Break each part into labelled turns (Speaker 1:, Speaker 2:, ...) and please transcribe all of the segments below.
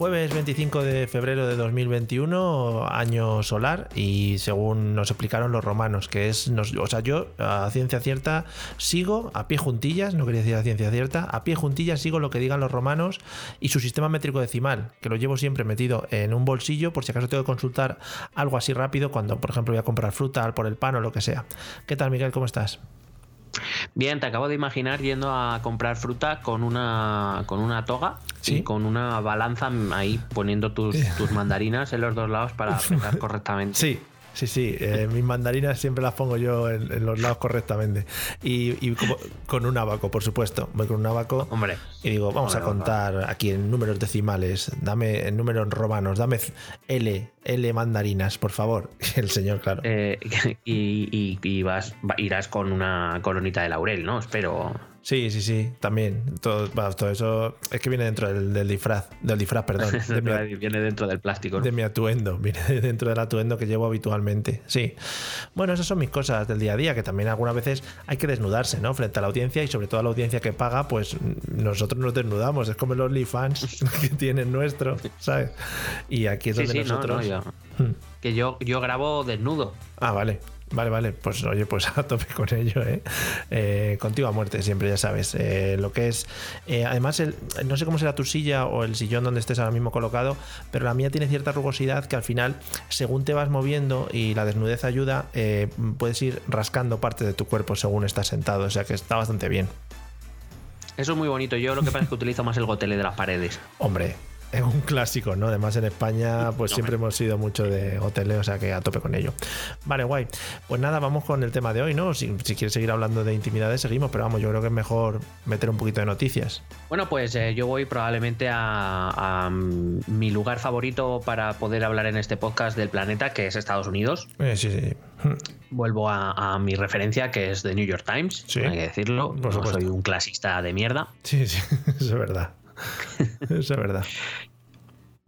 Speaker 1: Jueves 25 de febrero de 2021, año solar, y según nos explicaron los romanos, que es, nos- o sea, yo a ciencia cierta sigo a pie juntillas, no quería decir a ciencia cierta, a pie juntillas sigo lo que digan los romanos y su sistema métrico decimal, que lo llevo siempre metido en un bolsillo por si acaso tengo que consultar algo así rápido cuando, por ejemplo, voy a comprar fruta, por el pan o lo que sea. ¿Qué tal, Miguel? ¿Cómo estás?
Speaker 2: Bien, te acabo de imaginar yendo a comprar fruta con una con una toga
Speaker 1: Sí.
Speaker 2: y con una balanza ahí poniendo tus, tus mandarinas en los dos lados para pesar correctamente.
Speaker 1: Sí, sí, sí. eh, mis mandarinas siempre las pongo yo en, en los lados correctamente. Y, y como- con un abaco, por supuesto. Voy con un abaco
Speaker 2: Hombre,
Speaker 1: y digo, vamos a
Speaker 2: Hombre,
Speaker 1: contar aquí en números decimales. Dame en números romanos, dame L, L mandarinas, por favor. El señor, claro.
Speaker 2: eh, y, y- y vas, va- irás con una coronita de laurel, ¿no? Espero.
Speaker 1: Sí, sí, sí, también. Todo, todo eso es que viene dentro del, del disfraz, del disfraz, perdón. de mi-
Speaker 2: Viene dentro del plástico. ¿no?
Speaker 1: de mi atuendo, viene dentro del atuendo que llevo habitualmente. Sí. Bueno, esas son mis cosas del día a día, que también algunas veces hay que desnudarse, ¿no? Frente a la audiencia y sobre todo a la audiencia que paga, pues nosotros nos desnudamos. Es como los OnlyFans que tienen nuestro, ¿sabes? Y aquí es donde
Speaker 2: sí,
Speaker 1: nosotros.
Speaker 2: no, yo-
Speaker 1: Hmm.
Speaker 2: que yo, yo grabo desnudo.
Speaker 1: Ah, vale. Vale, vale, pues oye, pues a tope con ello, ¿eh? Eh, contigo a muerte siempre, ya sabes. Eh, lo que es, eh, además, el, no sé cómo será tu silla o el sillón donde estés ahora mismo colocado, pero la mía tiene cierta rugosidad que al final, según te vas moviendo y la desnudez ayuda, puedes ir rascando parte de tu cuerpo según estás sentado, o sea que está bastante bien.
Speaker 2: Eso es muy bonito. Yo lo que pasa es que utilizo más el gotele de las paredes.
Speaker 1: Hombre, es un clásico, ¿no? Además en España pues siempre hemos sido mucho de hoteleo, o sea que a tope con ello. Vale, guay. Pues nada, vamos con el tema de hoy, ¿no? Si, si quieres seguir hablando de intimidades, seguimos, pero vamos, yo creo que es mejor meter un poquito de noticias.
Speaker 2: Bueno, pues eh, yo voy probablemente a, a, mm, mi lugar favorito para poder hablar en este podcast del planeta, que es Estados Unidos.
Speaker 1: Eh, sí, sí.
Speaker 2: Vuelvo a, a mi referencia, que es The New York Times,
Speaker 1: Sí,
Speaker 2: hay que decirlo.
Speaker 1: por
Speaker 2: No
Speaker 1: supuesto.
Speaker 2: soy un clasista de mierda.
Speaker 1: Sí, sí, es verdad. Eso es verdad.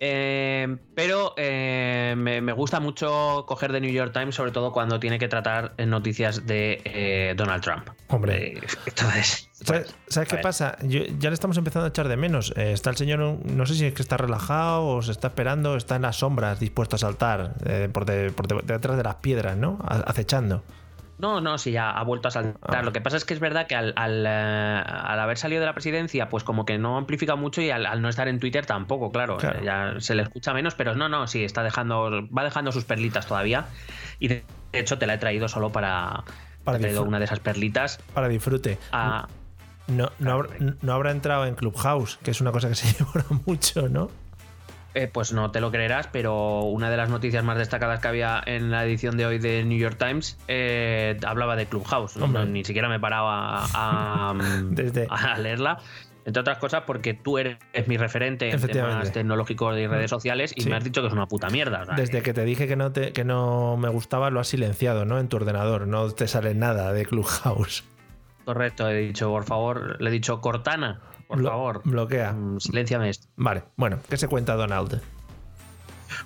Speaker 2: Eh, pero eh, me, me gusta mucho coger The New York Times, sobre todo cuando tiene que tratar noticias de eh, Donald Trump.
Speaker 1: Hombre.
Speaker 2: Entonces,
Speaker 1: ¿Sabes, sabes qué pasa? Yo- ya le estamos empezando a echar de menos. Está el señor, no sé si es que está relajado o se está esperando, está en las sombras, dispuesto a saltar por, de- por de- detrás de las piedras, ¿no? A- acechando.
Speaker 2: No, no, sí, ya ha vuelto a saltar.
Speaker 1: Ah.
Speaker 2: Lo que pasa es que es verdad que al, al, eh, al haber salido de la presidencia, pues como que no amplifica mucho y al, al no estar en Twitter tampoco, claro.
Speaker 1: Claro.
Speaker 2: Ya se le escucha menos, pero no, no, sí, está dejando, va dejando sus perlitas todavía. Y de hecho te la he traído solo para.
Speaker 1: Para
Speaker 2: he traído
Speaker 1: disfr-
Speaker 2: una de esas perlitas.
Speaker 1: Para disfrute.
Speaker 2: a-
Speaker 1: No, no, habrá, no habrá entrado en Clubhouse, que es una cosa que se lleva mucho, ¿no?
Speaker 2: Eh, pues no te lo creerás, pero una de las noticias más destacadas que había en la edición de hoy de New York Times eh, hablaba de Clubhouse. Ni siquiera me paraba a, a-
Speaker 1: Desde-
Speaker 2: a leerla. Entre otras cosas, porque tú eres mi referente en temas tecnológicos y redes sociales y
Speaker 1: Sí.
Speaker 2: me has dicho que es una puta mierda. o sea,
Speaker 1: Desde que te dije que no, te, que no me gustaba, lo has silenciado, ¿no? En tu ordenador. No te sale nada de Clubhouse.
Speaker 2: Correcto, he dicho, por favor, le he dicho Cortana, por
Speaker 1: Blo-
Speaker 2: favor.
Speaker 1: Bloquea.
Speaker 2: mm, Silénciame esto.
Speaker 1: Vale, bueno, ¿qué se cuenta Donald?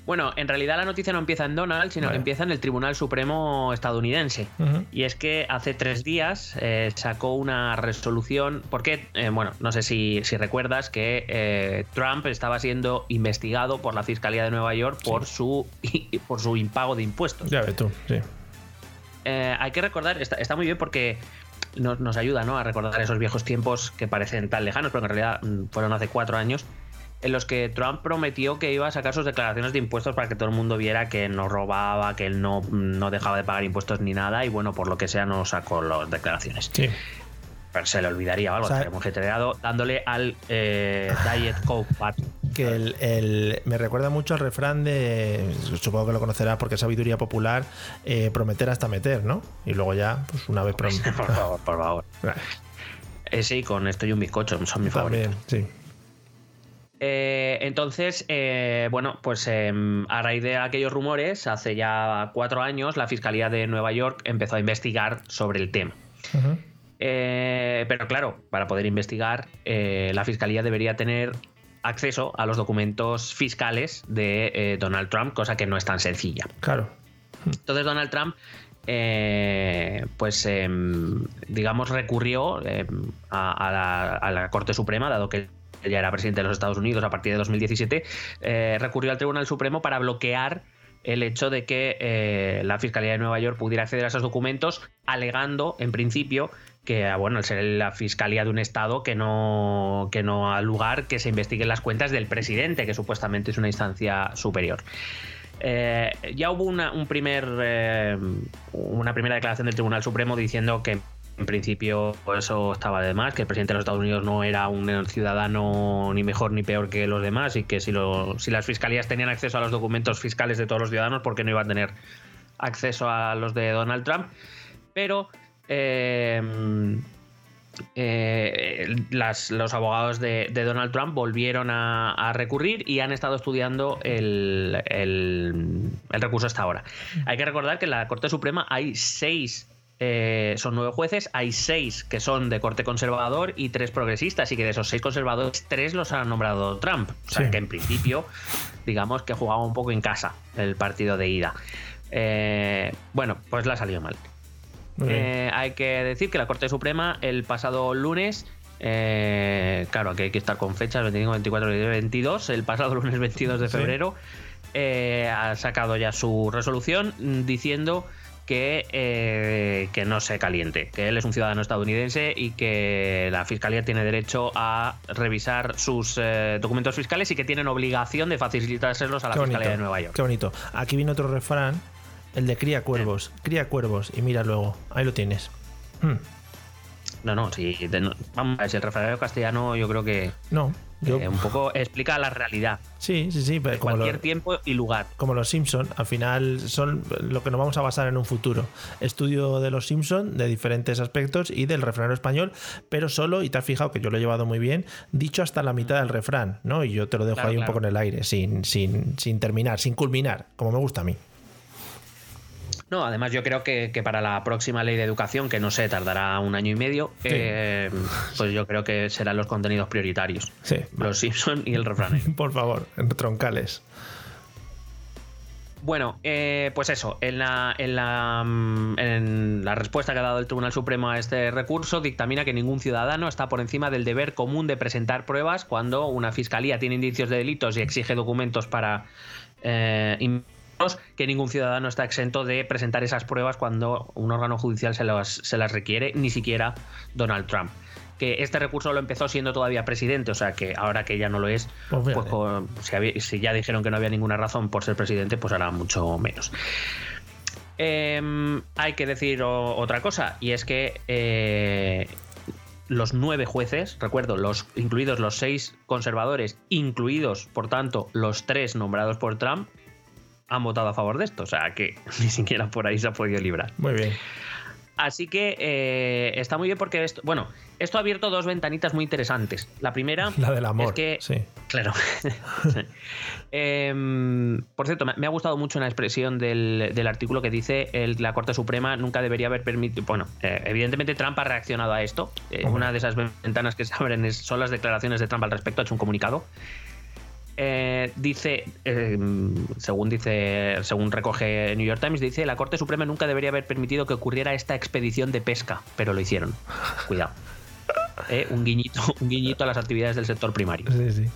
Speaker 2: Bueno, en realidad la noticia no empieza en Donald, sino que empieza en el Tribunal Supremo estadounidense. Y es que hace tres días eh, sacó una resolución, porque, eh, bueno, no sé si, recuerdas que eh, Trump estaba siendo investigado por la Fiscalía de Nueva York por, su, por su impago de impuestos.
Speaker 1: Ya ves tú, sí.
Speaker 2: hay que recordar, está, muy bien porque nos, nos, ayuda ¿no? a recordar esos viejos tiempos que parecen tan lejanos, pero en realidad mm, fueron hace cuatro años en los que Trump prometió que iba a sacar sus declaraciones de impuestos para que todo el mundo viera que no robaba, que él no, no dejaba de pagar impuestos ni nada, y bueno, por lo que sea, no sacó las declaraciones. Sí. Pero se le olvidaría algo, estaría muy dándole al eh, Diet Coke
Speaker 1: que el, me recuerda mucho al refrán de, supongo que lo conocerás porque es sabiduría popular, eh, prometer hasta meter, ¿no? Y luego ya, pues una vez
Speaker 2: prometido. por favor, por favor. Ese y con esto y un bizcocho son mi favoritos. Sí. Eh, entonces, eh, bueno, pues em, a raíz de aquellos rumores, hace ya cuatro años, la Fiscalía de Nueva York empezó a investigar sobre el tema. Eh, pero claro, para poder investigar, la Fiscalía debería tener acceso a los documentos fiscales de Donald Trump, cosa que no es tan sencilla.
Speaker 1: Claro.
Speaker 2: Entonces Donald Trump pues em, digamos recurrió em, a, la, Corte Suprema, dado que ya era presidente de los Estados Unidos a partir de 2017, eh, recurrió al Tribunal Supremo para bloquear el hecho de que eh, la Fiscalía de Nueva York pudiera acceder a esos documentos, alegando, en principio, que, bueno, al ser la Fiscalía de un Estado, que no, que no ha lugar que se investiguen las cuentas del presidente, que supuestamente es una instancia superior. Eh, ya hubo una, un primer, una primera declaración del Tribunal Supremo diciendo que en principio eso estaba de más, que el presidente de los Estados Unidos no era un ciudadano ni mejor ni peor que los demás y que si, si las fiscalías tenían acceso a los documentos fiscales de todos los ciudadanos, ¿por qué no iban a tener acceso a los de Donald Trump? Pero eh, eh, los abogados de, Donald Trump volvieron a, recurrir y han estado estudiando el, el recurso hasta ahora. Hay que recordar que en la Corte Suprema hay seis eh, son nueve jueces, hay seis que son de corte conservador y tres progresistas, y que de esos seis conservadores, tres los ha nombrado Trump. O sea que en principio, digamos que jugaba un poco en casa el partido de ida. Eh, bueno, pues la salió mal. Eh, hay que decir que la Corte Suprema el pasado lunes claro, que hay que estar con fechas, 25, 24, 22, el pasado lunes 22 de febrero, ha sacado ya su resolución diciendo que, eh, que no se caliente, que él es un ciudadano estadounidense y que la fiscalía tiene derecho a revisar sus eh, documentos fiscales y que tienen obligación de facilitárselos a la fiscalía de Nueva York.
Speaker 1: Qué bonito. Aquí viene otro refrán, el de cría cuervos. Cría cuervos y mira luego, ahí lo tienes. Hmm.
Speaker 2: No, no, si, vamos a ver, si el refrán castellano yo creo que...
Speaker 1: No,
Speaker 2: eh, un poco explica la realidad.
Speaker 1: Sí, sí, sí.
Speaker 2: Pero cualquier tiempo y lugar.
Speaker 1: Como los Simpson, al final son lo que nos vamos a basar en un futuro. Estudio de los Simpson de diferentes aspectos y del refrán español, pero solo, y te has fijado que yo lo he llevado muy bien, dicho hasta la mitad del refrán, ¿no? Y yo te lo dejo ahí un poco en el aire, sin, sin, sin terminar, sin culminar, como me gusta a mí.
Speaker 2: No, además yo creo que, para la próxima ley de educación, que no sé, tardará un año y medio, eh, pues yo creo que serán los contenidos prioritarios. Sí. Los Simpson y el refrán.
Speaker 1: Por favor, en troncales.
Speaker 2: Bueno, eh, pues eso, en la, en, la, mm, en la respuesta que ha dado el Tribunal Supremo a este recurso, dictamina que ningún ciudadano está por encima del deber común de presentar pruebas cuando una fiscalía tiene indicios de delitos y exige documentos para eh, que ningún ciudadano está exento de presentar esas pruebas cuando un órgano judicial se las, requiere, ni siquiera Donald Trump que este recurso lo empezó siendo todavía presidente, o sea que ahora que ya no lo es, pues, si, ya dijeron que no había ninguna razón por ser presidente, pues hará mucho menos. Em, hay que decir otra cosa, y es que eh, los nueve jueces, recuerdo, los, incluidos los seis conservadores, incluidos, por tanto, los tres nombrados por Trump, han votado a favor de esto. O sea que ni siquiera por ahí se ha podido librar.
Speaker 1: Muy bien.
Speaker 2: Así que eh, está muy bien porque esto, bueno, esto ha abierto dos ventanitas muy interesantes. La primera,
Speaker 1: la del amor,
Speaker 2: es que,
Speaker 1: sí.
Speaker 2: claro. Em, por cierto, me, ha gustado mucho una expresión del, artículo que dice el, la Corte Suprema nunca debería haber permitido. Bueno, eh, evidentemente Trump ha reaccionado a esto. Eh, una de esas ventanas que se abren son las declaraciones de Trump al respecto. Ha hecho un comunicado eh, dice, eh, según dice, según recoge New York Times, dice la Corte Suprema nunca debería haber permitido que ocurriera esta expedición de pesca, pero lo hicieron. Cuidado. Eh, un guiñito, un guiñito a las actividades del sector primario.
Speaker 1: Sí, sí.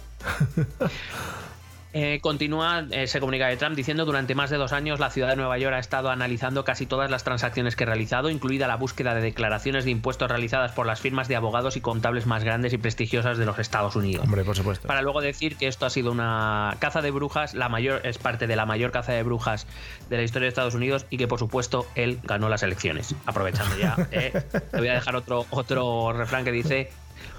Speaker 2: Eh, continúa ese comunicado de Trump diciendo durante más de dos años la ciudad de Nueva York ha estado analizando casi todas las transacciones que he realizado, incluida la búsqueda de declaraciones de impuestos realizadas por las firmas de abogados y contables más grandes y prestigiosas de los Estados Unidos.
Speaker 1: Hombre, por supuesto.
Speaker 2: Para luego decir que esto ha sido una caza de brujas, la mayor es parte de la mayor caza de brujas de la historia de Estados Unidos y que por supuesto él ganó las elecciones. Aprovechando ya, ¿eh? te voy a dejar otro otro refrán que dice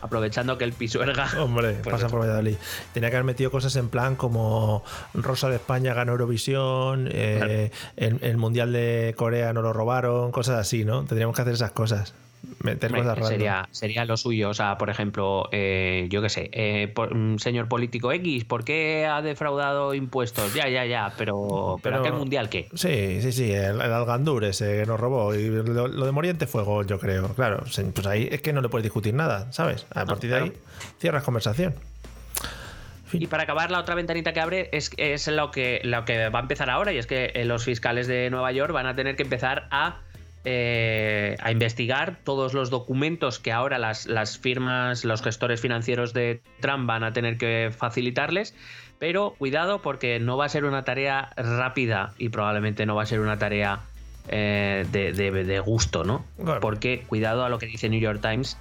Speaker 2: aprovechando que el pisuerga.
Speaker 1: Hombre,
Speaker 2: Pues
Speaker 1: pasa
Speaker 2: eso.
Speaker 1: por Valladolid. Tenía que haber metido cosas en plan como Rosa de España ganó Eurovisión, eh, el, el Mundial de Corea no lo robaron, cosas así, ¿no? Tendríamos que hacer esas cosas. Meter cosas
Speaker 2: sería, sería lo suyo. O sea, por ejemplo, eh, yo qué sé, eh, por- mm, señor político X, ¿por qué ha defraudado impuestos? Ya, ya, ya, pero, pero,
Speaker 1: Pero-
Speaker 2: aquel mundial qué?
Speaker 1: Sí, sí, sí, el, el Algandur ese que nos robó. Y lo, lo de Moriente fue gol, yo creo. Claro, pues ahí es que no le puedes discutir nada, ¿sabes? A partir de ahí cierras conversación.
Speaker 2: Y para acabar, la otra ventanita que abre es, es lo, que, lo que va a empezar ahora, y es que eh, los fiscales de Nueva York van a tener que empezar a, eh, a investigar todos los documentos que ahora las, las firmas, los gestores financieros de Trump van a tener que facilitarles. Pero cuidado porque no va a ser una tarea rápida y probablemente no va a ser una tarea eh, de, de- de gusto, ¿no?
Speaker 1: Claro.
Speaker 2: Porque cuidado a lo que dice New York Times,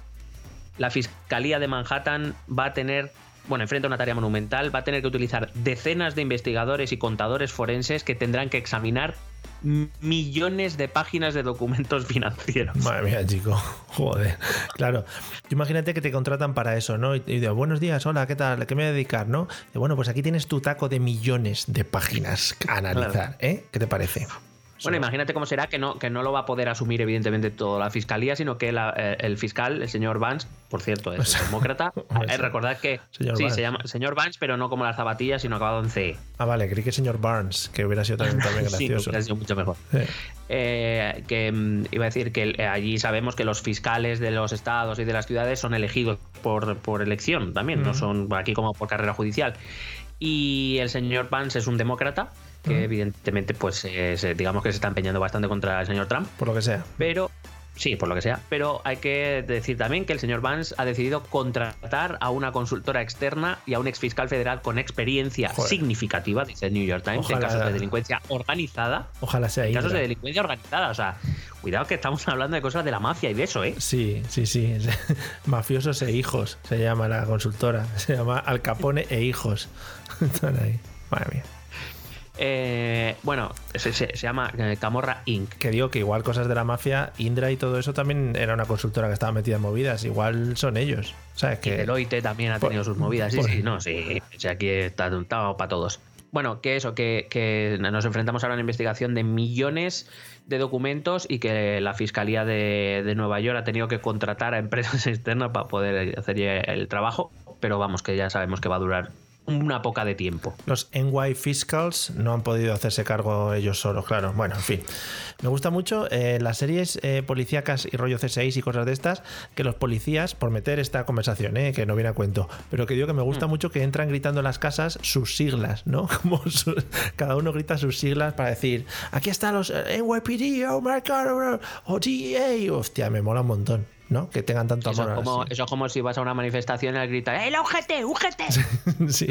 Speaker 2: la Fiscalía de Manhattan va a tener, bueno, enfrenta a una tarea monumental, va a tener que utilizar decenas de investigadores y contadores forenses que tendrán que examinar millones de páginas de documentos financieros.
Speaker 1: Madre mía, chico. Joder. Claro. Imagínate que te contratan para eso, ¿no? Y y digo, buenos días, hola, ¿qué tal? ¿A qué me voy a dedicar, no? Y bueno, pues aquí tienes tu taco de millones de páginas a analizar, ¿eh? ¿Qué te parece?
Speaker 2: Bueno, imagínate cómo será que no, que no lo va a poder asumir, evidentemente, toda la fiscalía, sino que la- eh, el fiscal, el señor Vance, por cierto, es demócrata.
Speaker 1: Hombre,
Speaker 2: Eh, recordad que
Speaker 1: señor
Speaker 2: sí, se llama señor Vance, pero no como las zapatillas, sino acabado en C.
Speaker 1: Ah, vale, creí que señor Barnes, que hubiera sido también, también
Speaker 2: Sí,
Speaker 1: gracioso.
Speaker 2: hubiera sido mucho mejor.
Speaker 1: Sí.
Speaker 2: Eh, que mm, iba a decir que eh, allí sabemos que los fiscales de los estados y de las ciudades son elegidos por, por elección también, no son aquí como por carrera judicial. Y el señor Vance es un demócrata que evidentemente pues eh, digamos que se está empeñando bastante contra el señor Trump,
Speaker 1: Por lo que sea.
Speaker 2: pero sí, por lo que sea, pero hay que decir también que el señor Vance ha decidido contratar a una consultora externa y a un exfiscal federal con experiencia
Speaker 1: Joder.
Speaker 2: significativa, dice el New York Times, en casos de delincuencia organizada
Speaker 1: Ojalá sea
Speaker 2: en casos de delincuencia organizada. O sea, cuidado que estamos hablando de cosas de la mafia y de eso, ¿eh?
Speaker 1: Sí, sí, sí. Mafiosos e hijos se llama la consultora. Se llama Al Capone e hijos. Están ahí. Madre mía.
Speaker 2: Eh, bueno, se, se- se llama eh, Camorra Inc.
Speaker 1: Que digo que igual cosas de la mafia, Indra y todo eso también era una consultora que estaba metida en movidas. Igual son ellos. ¿Sabes?
Speaker 2: Que
Speaker 1: Que
Speaker 2: Deloitte también ha
Speaker 1: Por-
Speaker 2: tenido sus movidas. Sí,
Speaker 1: por-
Speaker 2: sí, no, sí. O sea, aquí está untado para todos. Bueno, que eso, que, que nos enfrentamos ahora a una investigación de millones de documentos y que la Fiscalía de, de Nueva York ha tenido que contratar a empresas externas para poder hacer el trabajo. Pero vamos, que ya sabemos que va a durar una poca de tiempo.
Speaker 1: los NY Fiscals no han podido hacerse cargo ellos solos, claro. Bueno, en fin. Me gusta mucho eh, las series eh, policíacas y rollo C6 y cosas de estas, que los policías, por meter esta conversación, eh, que no viene a cuento, pero que digo que me gusta mucho que entran gritando en las casas sus siglas, ¿no? Como su- cada uno grita sus siglas para decir, aquí están los eh, NYPD, oh my god, oh, DEA. Hostia, me mola un montón, ¿no? Que tengan tanto
Speaker 2: Eso
Speaker 1: amor.
Speaker 2: es, como, eso es como si vas a una manifestación y al gritar ¡El UGT! ¡UGT!
Speaker 1: Sí,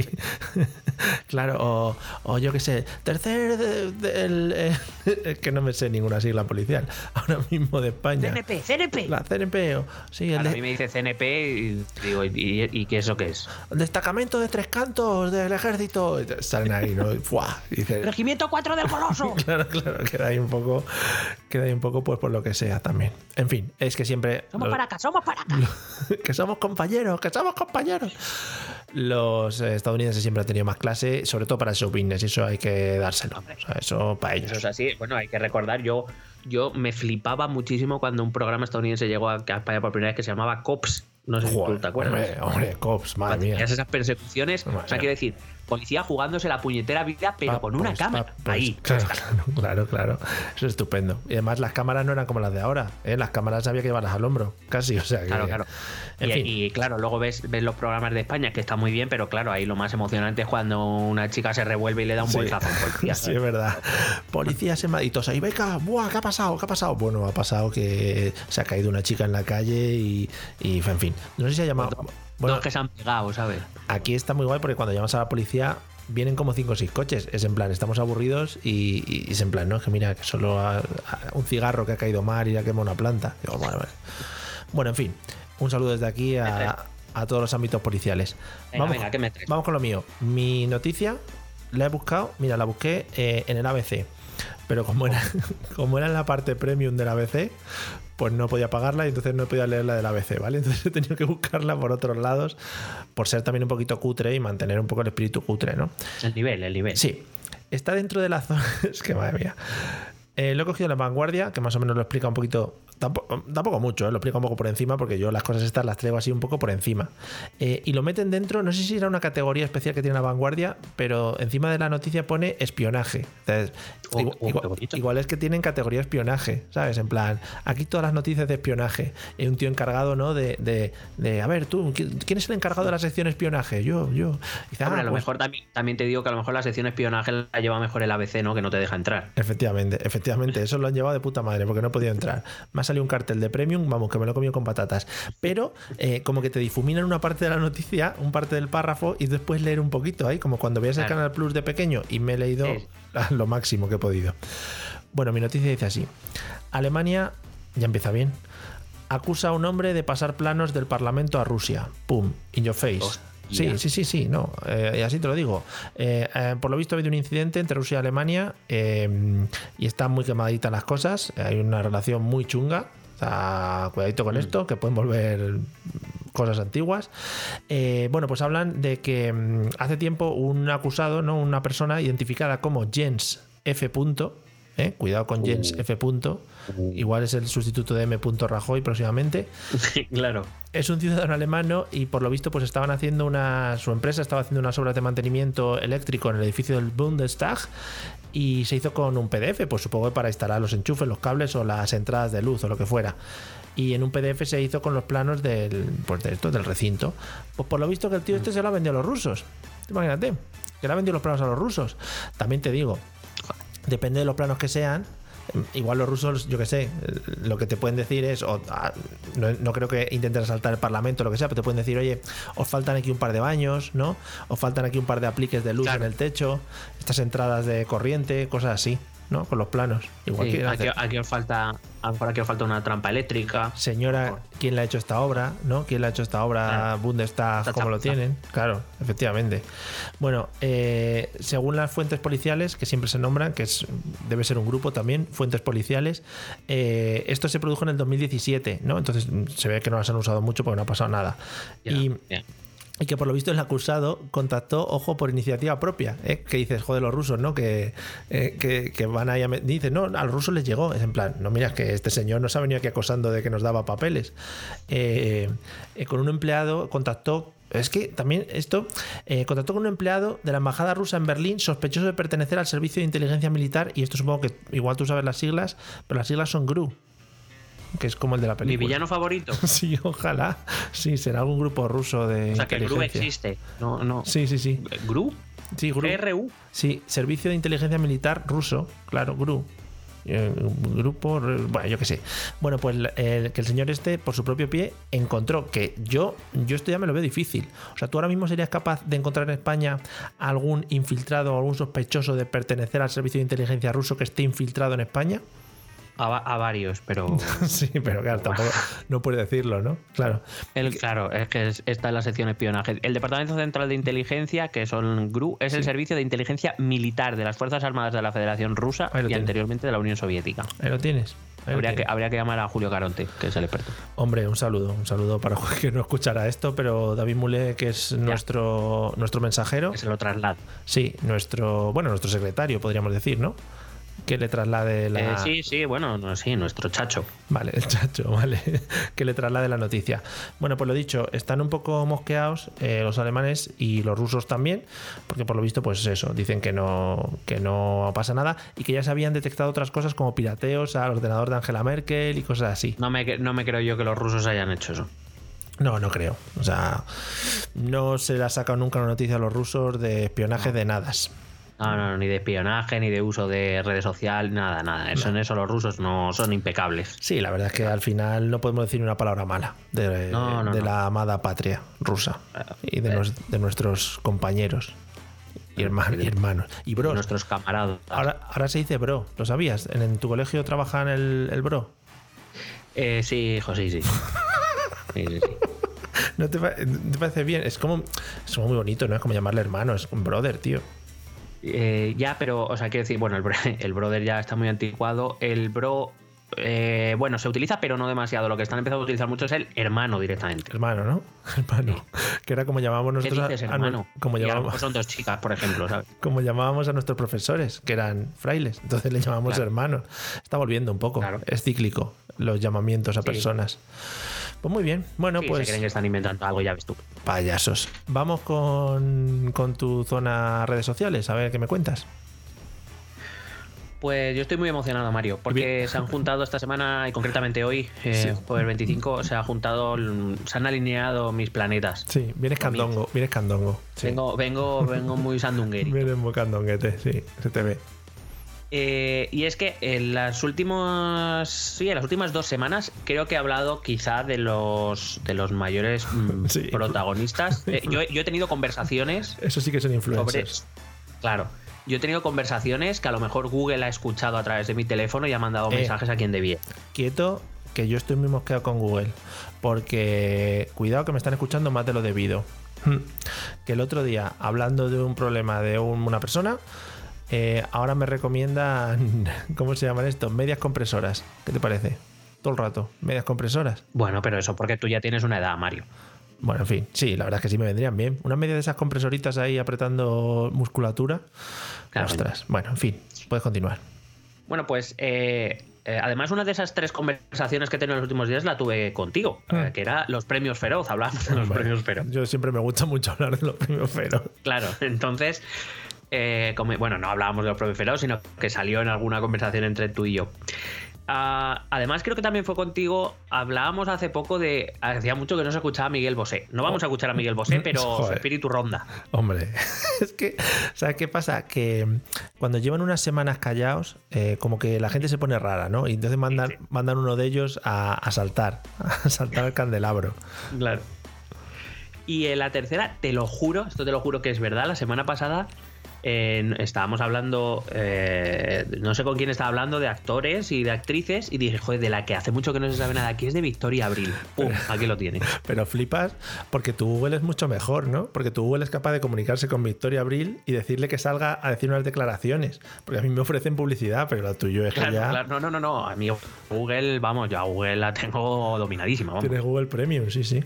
Speaker 1: claro, o, o yo qué sé, tercer de- eh, es que no me sé ninguna sigla policial ahora mismo de España.
Speaker 2: CNP, CNP.
Speaker 1: La CNP, o sí, el,
Speaker 2: Claro, a mí me dice CNP y digo, ¿y, y, y qué eso qué es?
Speaker 1: el destacamento de tres cantos del ejército. Salen ahí, ¿no? ¡fua! Dice,
Speaker 2: Regimiento 4 del Coloso.
Speaker 1: claro, claro, queda ahí un poco, queda ahí un poco, pues por lo que sea también. En fin, es que siempre.
Speaker 2: somos
Speaker 1: los-
Speaker 2: para acá, somos para acá.
Speaker 1: que somos compañeros, que somos compañeros. Los eh, estadounidenses siempre han tenido más clase, sobre todo para business, y eso hay que dárselo. O sea, eso para ellos.
Speaker 2: Eso es así. Bueno, hay que recordar, yo, yo me flipaba muchísimo cuando un programa estadounidense llegó a España por primera vez que se llamaba Cops. No sé si tú te acuerdas.
Speaker 1: Hombre, hombre, cops, madre mía.
Speaker 2: esas persecuciones,
Speaker 1: Madre
Speaker 2: o sea, quiero decir, policía jugándose la puñetera vida, pero con una
Speaker 1: pues,
Speaker 2: cámara.
Speaker 1: pues,
Speaker 2: ahí.
Speaker 1: Claro, claro, claro. Eso es estupendo. Y además las cámaras no eran como las de ahora. ¿eh? Las cámaras había que llevarlas al hombro, casi. O sea que,
Speaker 2: Claro, claro.
Speaker 1: En
Speaker 2: y,
Speaker 1: fin.
Speaker 2: y, claro, luego ves, ves los programas de España, que está muy bien, pero claro, ahí lo más emocionante es cuando una chica se revuelve y le da un
Speaker 1: Sí.
Speaker 2: a un policía.
Speaker 1: Sí, es verdad. Policías en Madrid. Y todos ahí, beca, buah, ¿qué ha pasado? ¿Qué ha pasado? Bueno, ha pasado que se ha caído una chica en la calle y, y en fin. No sé si ha llamado. Bueno,
Speaker 2: Dos que se han pegado, ¿sabes?
Speaker 1: aquí está muy guay porque cuando llamas a la policía vienen como cinco o seis coches. Es en plan, estamos aburridos y, y- y es en plan, no, es que mira, que solo un cigarro que ha caído mal y ha quemado una planta. Digo, vale, vale. Bueno, en fin, un saludo desde aquí a, a todos los ámbitos policiales.
Speaker 2: Venga,
Speaker 1: vamos,
Speaker 2: venga, ¿qué me traes?
Speaker 1: vamos con lo mío. Mi noticia la he buscado, mira, la busqué eh, en el ABC. Pero como era, como era en la parte premium del ABC, pues no podía pagarla y entonces no podía leer la del ABC, ¿vale? Entonces he tenido que buscarla por otros lados, por ser también un poquito cutre y mantener un poco el espíritu cutre, ¿no?
Speaker 2: El nivel, el nivel.
Speaker 1: Sí, está dentro de la zona. Es que madre mía. Eh, lo he cogido de la vanguardia, que más o menos lo explica un poquito. Tampoco, tampoco mucho, eh, lo explica un poco por encima, porque yo las cosas estas las traigo así un poco por encima. Eh, y lo meten dentro, no sé si era una categoría especial que tiene la vanguardia, pero encima de la noticia pone espionaje. Entonces,
Speaker 2: Oh,
Speaker 1: igual,
Speaker 2: oh,
Speaker 1: igual- es que tienen categoría espionaje, ¿sabes? En plan, aquí todas las noticias de espionaje. Hay un tío encargado, ¿no? De, de, de, a ver, tú, ¿quién es el encargado de la sección espionaje? Yo, yo. Dice,
Speaker 2: Hombre,
Speaker 1: "Ah,
Speaker 2: a lo
Speaker 1: pues-
Speaker 2: mejor también, también te digo que a lo mejor la sección espionaje la lleva mejor el ABC, ¿no? Que no te deja entrar.
Speaker 1: Efectivamente, efectivamente, eso lo han llevado de puta madre porque no he podido entrar. Ha salido un cartel de premium, vamos, que me lo he comido con patatas. Pero eh, como que te difuminan una parte de la noticia, un parte del párrafo y después leer un poquito ahí, como cuando veías el
Speaker 2: Claro.
Speaker 1: Canal Plus de pequeño y me he leído
Speaker 2: Sí.
Speaker 1: lo máximo que he podido. Bueno, mi noticia dice así. Alemania, ya empieza bien, acusa a un hombre de pasar planos del Parlamento a Rusia. Pum, in your face.
Speaker 2: Hostia.
Speaker 1: Sí, sí, sí, sí, no, eh, así te lo digo. Eh, eh, por lo visto ha habido un incidente entre Rusia y Alemania eh, y están muy quemaditas las cosas. Hay una relación muy chunga. O sea, cuidadito con esto, que pueden volver cosas antiguas. Eh, bueno, pues hablan de que mm, hace tiempo un acusado, ¿no? una persona identificada como Jens F. Punto, ¿eh? cuidado con Jens F. Punto, igual es el sustituto de M. Rajoy próximamente,
Speaker 2: claro.
Speaker 1: es un ciudadano alemán ¿no? y por lo visto pues estaban haciendo una su empresa estaba haciendo unas obras de mantenimiento eléctrico en el edificio del Bundestag y se hizo con un PDF pues supongo que para instalar los enchufes los cables o las entradas de luz o lo que fuera y en un PDF se hizo con los planos del pues de esto del recinto pues por lo visto que el tío este se lo ha vendido a los rusos imagínate que le ha vendido los planos a los rusos también te digo depende de los planos que sean. Igual los rusos, yo que sé, lo que te pueden decir es, o, ah, no, no creo que intenten asaltar el parlamento o lo que sea, pero te pueden decir, oye, os faltan aquí un par de baños, ¿no? Os faltan aquí un par de apliques de luz
Speaker 2: Claro.
Speaker 1: en el techo, estas entradas de corriente, cosas así, ¿no? Con los planos. Igual
Speaker 2: Sí,
Speaker 1: que
Speaker 2: aquí, aquí os falta, a lo mejor aquí os falta una trampa eléctrica.
Speaker 1: Señora, ¿quién le ha hecho esta obra? ¿No? ¿Quién le ha hecho esta obra?
Speaker 2: Claro.
Speaker 1: Bundestag,
Speaker 2: Está
Speaker 1: ¿cómo lo tienen? Claro, efectivamente. Bueno, eh, según las fuentes policiales, que siempre se nombran, que es, debe ser un grupo también, fuentes policiales, eh, esto se produjo en el 2017, ¿no? Entonces se ve que no las han usado mucho porque no ha pasado nada.
Speaker 2: Ya,
Speaker 1: y. y que por lo visto el acusado contactó, ojo, por iniciativa propia. ¿eh? Que dices, joder, los rusos, ¿no? Que, eh, que, van ahí a. me- Dice, no, a los rusos les llegó. Es en plan, no, mira, que este señor nos ha venido aquí acosando de que nos daba papeles. Eh, eh, con un empleado contactó. Es que también esto eh, contactó con un empleado de la embajada rusa en Berlín sospechoso de pertenecer al servicio de inteligencia militar y esto supongo que igual tú sabes las siglas, pero las siglas son GRU, que es como el de la
Speaker 2: Mi
Speaker 1: película.
Speaker 2: villano favorito.
Speaker 1: Sí, ojalá. Sí, será algún grupo ruso de
Speaker 2: O sea, que GRU existe. No, no.
Speaker 1: Sí, sí, sí.
Speaker 2: ¿GRU?
Speaker 1: Sí, GRU.
Speaker 2: GRU.
Speaker 1: Sí, Servicio de Inteligencia Militar Ruso, claro, GRU. Eh, grupo, bueno, yo qué sé. Bueno, pues que el señor este, por su propio pie, encontró que yo, yo esto ya me lo veo difícil. O sea, tú ahora mismo serías capaz de encontrar en España algún infiltrado o algún sospechoso de pertenecer al servicio de inteligencia ruso que esté infiltrado en España.
Speaker 2: A, va- a varios, pero.
Speaker 1: sí, pero claro, tampoco no puede decirlo, ¿no? Claro.
Speaker 2: El, claro, es que es- está en la sección espionaje. El Departamento Central de Inteligencia, que son GRU, es el servicio de inteligencia militar de las Fuerzas Armadas de la Federación Rusa y
Speaker 1: tienes.
Speaker 2: anteriormente de la Unión Soviética.
Speaker 1: Ahí lo tienes. Ahí lo
Speaker 2: Habría que, habría que llamar a Julio Caronte, que es el experto.
Speaker 1: Hombre, un saludo, un saludo para que no escuchará esto, pero David Mulé, que es nuestro, nuestro mensajero,
Speaker 2: Que se lo traslada.
Speaker 1: sí, nuestro, bueno, nuestro secretario, podríamos decir, ¿no? Que le traslade la.
Speaker 2: Eh, sí, sí, bueno, no, sí, nuestro chacho.
Speaker 1: Vale, el chacho, vale. que le traslade la noticia. Bueno, pues lo dicho, están un poco mosqueados eh, los alemanes y los rusos también, porque por lo visto, pues eso, dicen que no, que no pasa nada y que ya se habían detectado otras cosas como pirateos al ordenador de Angela Merkel y cosas así.
Speaker 2: No me, no me creo yo que los rusos hayan hecho eso.
Speaker 1: No, no creo. O sea, no se le ha sacado nunca una noticia a los rusos de espionaje de nada.
Speaker 2: No, no, ni de espionaje, ni de uso de redes sociales, nada, nada. Eso, En eso los rusos no son impecables.
Speaker 1: Sí, la verdad es que al final no podemos decir una palabra mala de,
Speaker 2: No, no,
Speaker 1: de
Speaker 2: no.
Speaker 1: la amada patria rusa y de,
Speaker 2: eh.
Speaker 1: nos- de nuestros compañeros y, herma- y hermanos. Y bros.
Speaker 2: Nuestros camaradas.
Speaker 1: Ahora, ahora se dice bro, ¿lo sabías? ¿En, en tu colegio trabajan el, el bro?
Speaker 2: Eh, sí, hijo, sí, sí. Sí, sí, sí.
Speaker 1: ¿No te, te parece bien? Es como, es como muy bonito, ¿no? Es como llamarle hermano, es un brother, tío.
Speaker 2: Eh, ya, pero, o sea, quiero decir, bueno, el, el brother ya está muy anticuado. El bro, eh, bueno, se utiliza, pero no demasiado. Lo que están empezando a utilizar mucho es el hermano directamente.
Speaker 1: Hermano, ¿no? Hermano. Que era como llamábamos
Speaker 2: ¿Qué
Speaker 1: nosotros a-
Speaker 2: dices,
Speaker 1: a,
Speaker 2: hermano?
Speaker 1: como
Speaker 2: a
Speaker 1: llamábamos,
Speaker 2: mejor son dos chicas, por ejemplo, ¿sabes?
Speaker 1: como llamábamos a nuestros profesores, que eran frailes. Entonces le llamamos
Speaker 2: Claro.
Speaker 1: hermanos. Está volviendo un poco.
Speaker 2: Claro.
Speaker 1: Es cíclico los llamamientos a
Speaker 2: Sí.
Speaker 1: personas. Pues muy bien. Bueno,
Speaker 2: Sí,
Speaker 1: pues
Speaker 2: se creen que están inventando algo, ya ves tú.
Speaker 1: payasos. Vamos con, con tu zona redes sociales. A ver qué me cuentas.
Speaker 2: Pues yo estoy muy emocionado, Mario, porque
Speaker 1: Bien.
Speaker 2: se han juntado esta semana y concretamente hoy, eh,
Speaker 1: Sí.
Speaker 2: jueves 25, se ha juntado, se han alineado mis planetas.
Speaker 1: Sí, vienes candongo. Vienes candongo. Sí.
Speaker 2: Vengo, vengo, vengo muy sandungueri.
Speaker 1: Vienes muy candonguete, sí. Se te ve.
Speaker 2: Eh, y es que en las últimas. Sí, en las últimas dos semanas creo que he hablado quizá de los de los mayores mm,
Speaker 1: Sí.
Speaker 2: protagonistas. Eh, yo, yo he tenido conversaciones
Speaker 1: Eso sí que son
Speaker 2: sobre.
Speaker 1: influencers.
Speaker 2: Claro. Yo he tenido conversaciones que a lo mejor Google ha escuchado a través de mi teléfono y ha mandado
Speaker 1: Eh.
Speaker 2: mensajes a quien debía.
Speaker 1: quieto que yo estoy muy mosqueado con Google. Porque cuidado que me están escuchando más de lo debido. Que el otro día, hablando de un problema de un- una persona, eh, ahora me recomiendan, ¿cómo se llaman esto? Medias compresoras. ¿Qué te parece? Todo el rato, medias compresoras.
Speaker 2: Bueno, pero eso porque tú ya tienes una edad, Mario.
Speaker 1: Bueno, en fin, sí, la verdad es que sí me vendrían bien. Una media de esas compresoritas ahí apretando musculatura.
Speaker 2: Claro.
Speaker 1: Ostras, bueno, en fin, puedes continuar.
Speaker 2: Bueno, pues eh, eh, además una de esas tres conversaciones que he tenido en los últimos días la tuve contigo,
Speaker 1: Ah.
Speaker 2: eh, que era los premios Feroz, hablábamos de los premios Feroz.
Speaker 1: Yo siempre me gusta mucho hablar de los premios Feroz.
Speaker 2: Claro, entonces, eh, como- bueno, no hablábamos de los Feroz, sino que salió en alguna conversación entre tú y yo. Ah, además, creo que también fue contigo. Hablábamos hace poco de. Hacía mucho que no se escuchaba a Miguel Bosé. No vamos a escuchar a Miguel Bosé, pero su
Speaker 1: Joder.
Speaker 2: espíritu ronda.
Speaker 1: Hombre, es que, ¿sabes qué pasa? Que cuando llevan unas semanas callados, eh, como que la gente se pone rara, ¿no? Y entonces mandan,
Speaker 2: Sí, sí.
Speaker 1: mandan uno de ellos a, a saltar, a saltar al candelabro.
Speaker 2: Claro. Y en la tercera, te lo juro, esto te lo juro que es verdad, la semana pasada eh, estábamos hablando, eh, no sé con quién estaba hablando, de actores y de actrices, y dije, joder, de la que hace mucho que no se sabe nada aquí es de Victoria Abril. Pum, aquí lo tienes.
Speaker 1: Pero flipas porque tu Google es mucho mejor, ¿no? Porque tu Google es capaz de comunicarse con Victoria Abril y decirle que salga a decir unas declaraciones. Porque a mí me ofrecen publicidad, pero lo tuyo es que ya
Speaker 2: claro, no, no, no, no. A mí Google, vamos, yo a Google la tengo dominadísima. vamos.
Speaker 1: tienes Google Premium, sí, sí.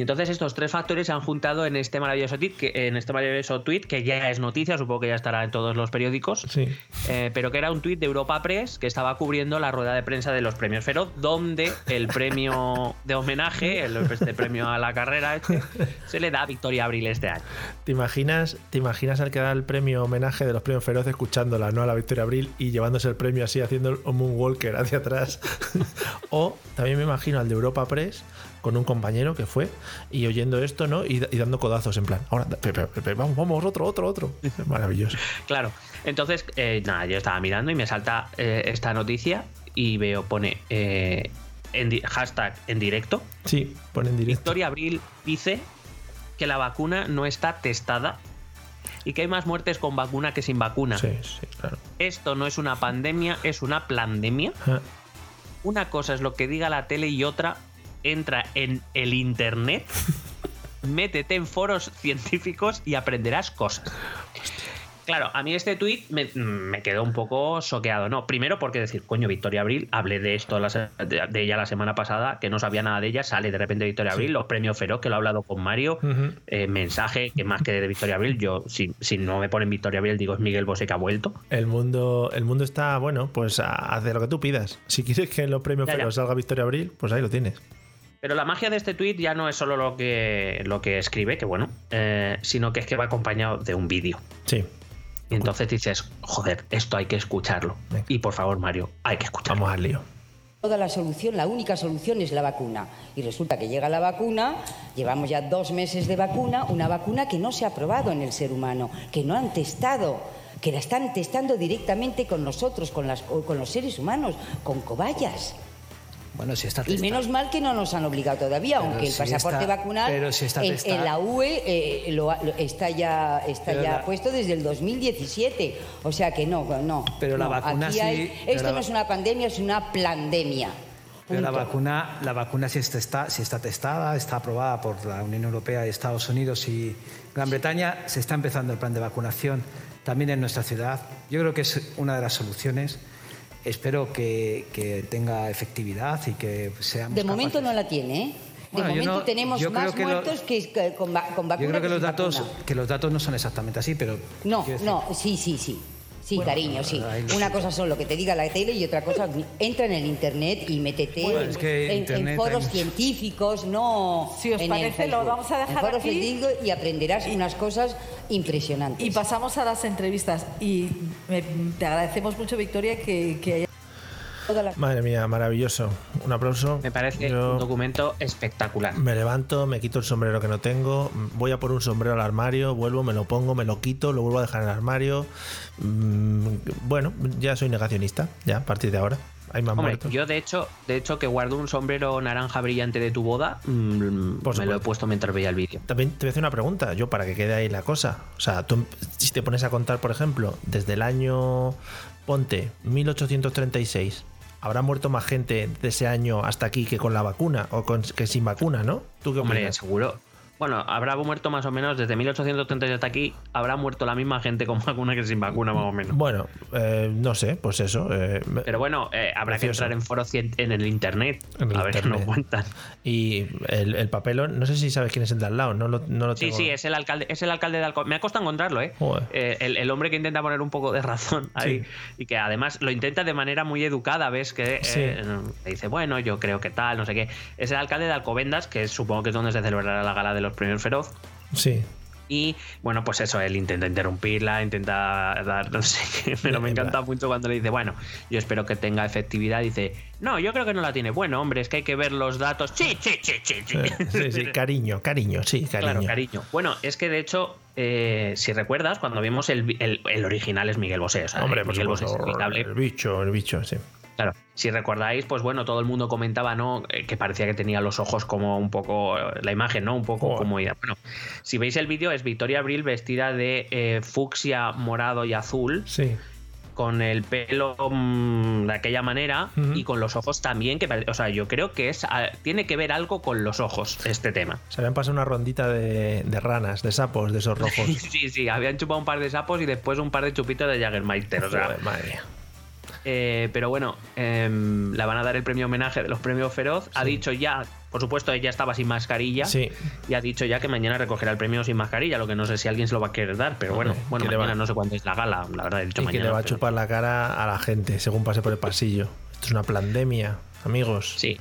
Speaker 2: Y entonces estos tres factores se han juntado en este maravilloso tweet, que, en este maravilloso tweet, que ya es noticia, supongo que ya estará en todos los periódicos.
Speaker 1: Sí.
Speaker 2: Eh, pero que era un tuit de Europa Press que estaba cubriendo la rueda de prensa de los premios Feroz, donde el premio de homenaje, el este premio a la carrera, este, se le da a Victoria Abril este año.
Speaker 1: ¿Te imaginas, ¿Te imaginas al que da el premio homenaje de los premios Feroz escuchándola, ¿no? A la Victoria Abril y llevándose el premio así, haciendo un moonwalker hacia atrás? o también me imagino al de Europa Press con un compañero que fue y oyendo esto, ¿no? Y, y dando codazos en plan, ahora, pe- pe- pe- vamos, vamos, otro, otro, otro. Maravilloso.
Speaker 2: Claro, entonces, eh, nada, yo estaba mirando y me salta eh, esta noticia y veo, pone eh, en hashtag en directo.
Speaker 1: Sí, ponen directo.
Speaker 2: Victoria Abril dice que la vacuna no está testada y que hay más muertes con vacuna que sin vacuna.
Speaker 1: Sí, sí, claro.
Speaker 2: Esto no es una pandemia, es una plandemia.
Speaker 1: Ah,
Speaker 2: Una cosa es lo que diga la tele y otra entra en el internet, métete en foros científicos y aprenderás cosas. claro, a mí este tuit me, me, quedó un poco soqueado, ¿no? Primero porque decir, coño, Victoria Abril, hablé de esto de, ella la semana pasada, que no sabía nada de ella, sale de repente Victoria Abril, los premios Feroz, que lo he hablado con Mario, eh, mensaje que más que de Victoria Abril, yo si, si no me ponen Victoria Abril digo es Miguel Bosé que ha vuelto.
Speaker 1: El mundo, el mundo está, bueno, pues hace lo que tú pidas. Si quieres que en los premios Feroz salga Victoria Abril, pues ahí lo tienes.
Speaker 2: Pero la magia de este tweet ya no es solo lo que, lo que escribe, que bueno, eh, sino que es que va acompañado de un vídeo.
Speaker 1: Sí.
Speaker 2: Y entonces dices, joder, esto hay que escucharlo. Y por favor, Mario, hay que escucharlo.
Speaker 1: Vamos al lío.
Speaker 3: Toda la solución, la única solución es la vacuna. Y resulta que llega la vacuna, llevamos ya dos meses de vacuna, una vacuna que no se ha probado en el ser humano, que no han testado, que la están testando directamente con nosotros, con, las, con los seres humanos, con cobayas.
Speaker 4: Bueno, si está
Speaker 3: y menos mal que no nos han obligado todavía, aunque el pasaporte vacunal en, la UE eh, lo, está ya está ya puesto desde el 2017. O sea que no, no.
Speaker 4: Pero la vacuna sí.
Speaker 3: esto no es una pandemia, es una plandemia.
Speaker 4: Pero la vacuna, la vacuna sí está, si está testada, está aprobada por la Unión Europea y Estados Unidos y Gran Bretaña. Se está empezando el plan de vacunación también en nuestra ciudad. Yo creo que es una de las soluciones espero que, tenga efectividad y que sea.
Speaker 3: De momento no la tiene, ¿eh? De momento tenemos más muertos que con, con vacunas.
Speaker 4: Yo creo que los, datos, que los datos no son exactamente así, pero.
Speaker 3: No, no, sí, sí, sí. Sí, cariño, sí. Una cosa son lo que te diga la tele y otra cosa, entra en el internet y métete en, foros científicos, no.
Speaker 5: Si os parece, lo vamos a dejar en foros aquí.
Speaker 3: y aprenderás unas cosas impresionantes.
Speaker 5: Y pasamos a las entrevistas. Y te agradecemos mucho, Victoria, que, que
Speaker 1: Madre mía, maravilloso. Un aplauso.
Speaker 2: Me parece un documento espectacular.
Speaker 1: Me levanto, me quito el sombrero que no tengo, voy a por un sombrero al armario, vuelvo, me lo pongo, me lo quito, lo vuelvo a dejar en el armario. Mm, bueno, ya soy negacionista, ya a partir de ahora. Hay más Hombre,
Speaker 2: yo de hecho, de hecho que guardo un sombrero naranja brillante de tu boda, mm, me lo he puesto mientras veía el vídeo.
Speaker 1: También te voy a hacer una pregunta, yo para que quede ahí la cosa. O sea, tú si te pones a contar, por ejemplo, desde el año ponte 1836 habrá muerto más gente de ese año hasta aquí que con la vacuna o con, que sin vacuna, ¿no?
Speaker 2: ¿Tú qué Hombre, seguro. Bueno, habrá muerto más o menos desde 1830 hasta aquí, habrá muerto la misma gente con vacuna que sin vacuna, más o menos.
Speaker 1: Bueno, eh, no sé, pues eso. Eh,
Speaker 2: Pero bueno, eh, habrá que entrar en foros en el internet a ver qué nos cuentan.
Speaker 1: Y el, papel, no sé si sabes quién es el de al lado, no lo, no
Speaker 2: Sí, sí, es el alcalde, es el alcalde de Alcobendas. Me ha costado encontrarlo, ¿eh? El, hombre que intenta poner un poco de razón ahí y que además lo intenta de manera muy educada, ¿ves? Que dice, bueno, yo creo que tal, no sé qué. Es el alcalde de Alcobendas, que supongo que es donde se celebrará la gala de los primer feroz.
Speaker 1: Sí.
Speaker 2: Y bueno, pues eso, él intenta interrumpirla, intenta dar, no sé qué, pero me encanta mucho cuando le dice, bueno, yo espero que tenga efectividad. Dice, no, yo creo que no la tiene. Bueno, hombre, es que hay que ver los datos. Sí, sí, sí, sí.
Speaker 1: Sí, sí, cariño, cariño, sí, cariño. Claro,
Speaker 2: cariño. Bueno, es que de hecho, eh, si recuerdas, cuando vimos el, el, original es Miguel Bosé.
Speaker 1: hombre, Miguel Bosé es El bicho, el bicho, sí.
Speaker 2: Claro, si recordáis, pues bueno, todo el mundo comentaba, ¿no? Eh, que parecía que tenía los ojos como un poco, la imagen, ¿no? Un poco como... Bueno, si veis el vídeo, es Victoria Abril vestida de eh, fucsia, morado y azul.
Speaker 1: Sí
Speaker 2: con el pelo mm, de aquella manera y con los ojos también, que o sea, yo creo que es ah, tiene que ver algo con los ojos este tema.
Speaker 1: Se habían pasado una rondita de, ranas, de sapos, de esos rojos.
Speaker 2: sí, sí, habían chupado un par de sapos y después un par de chupitos de Jagermeister. O sea,
Speaker 1: madre mía.
Speaker 2: Eh, pero bueno, em, la van a dar el premio homenaje de los premios Feroz. Ha dicho ya, por supuesto, ella estaba sin mascarilla.
Speaker 1: Sí.
Speaker 2: Y ha dicho ya que mañana recogerá el premio sin mascarilla, lo que no sé si alguien se lo va a querer dar, pero bueno, bueno, mañana no sé cuándo es la gala, la verdad, he dicho
Speaker 1: y
Speaker 2: mañana.
Speaker 1: que le va a chupar la cara a la gente según pase por el pasillo. Esto es una pandemia amigos.
Speaker 2: Sí,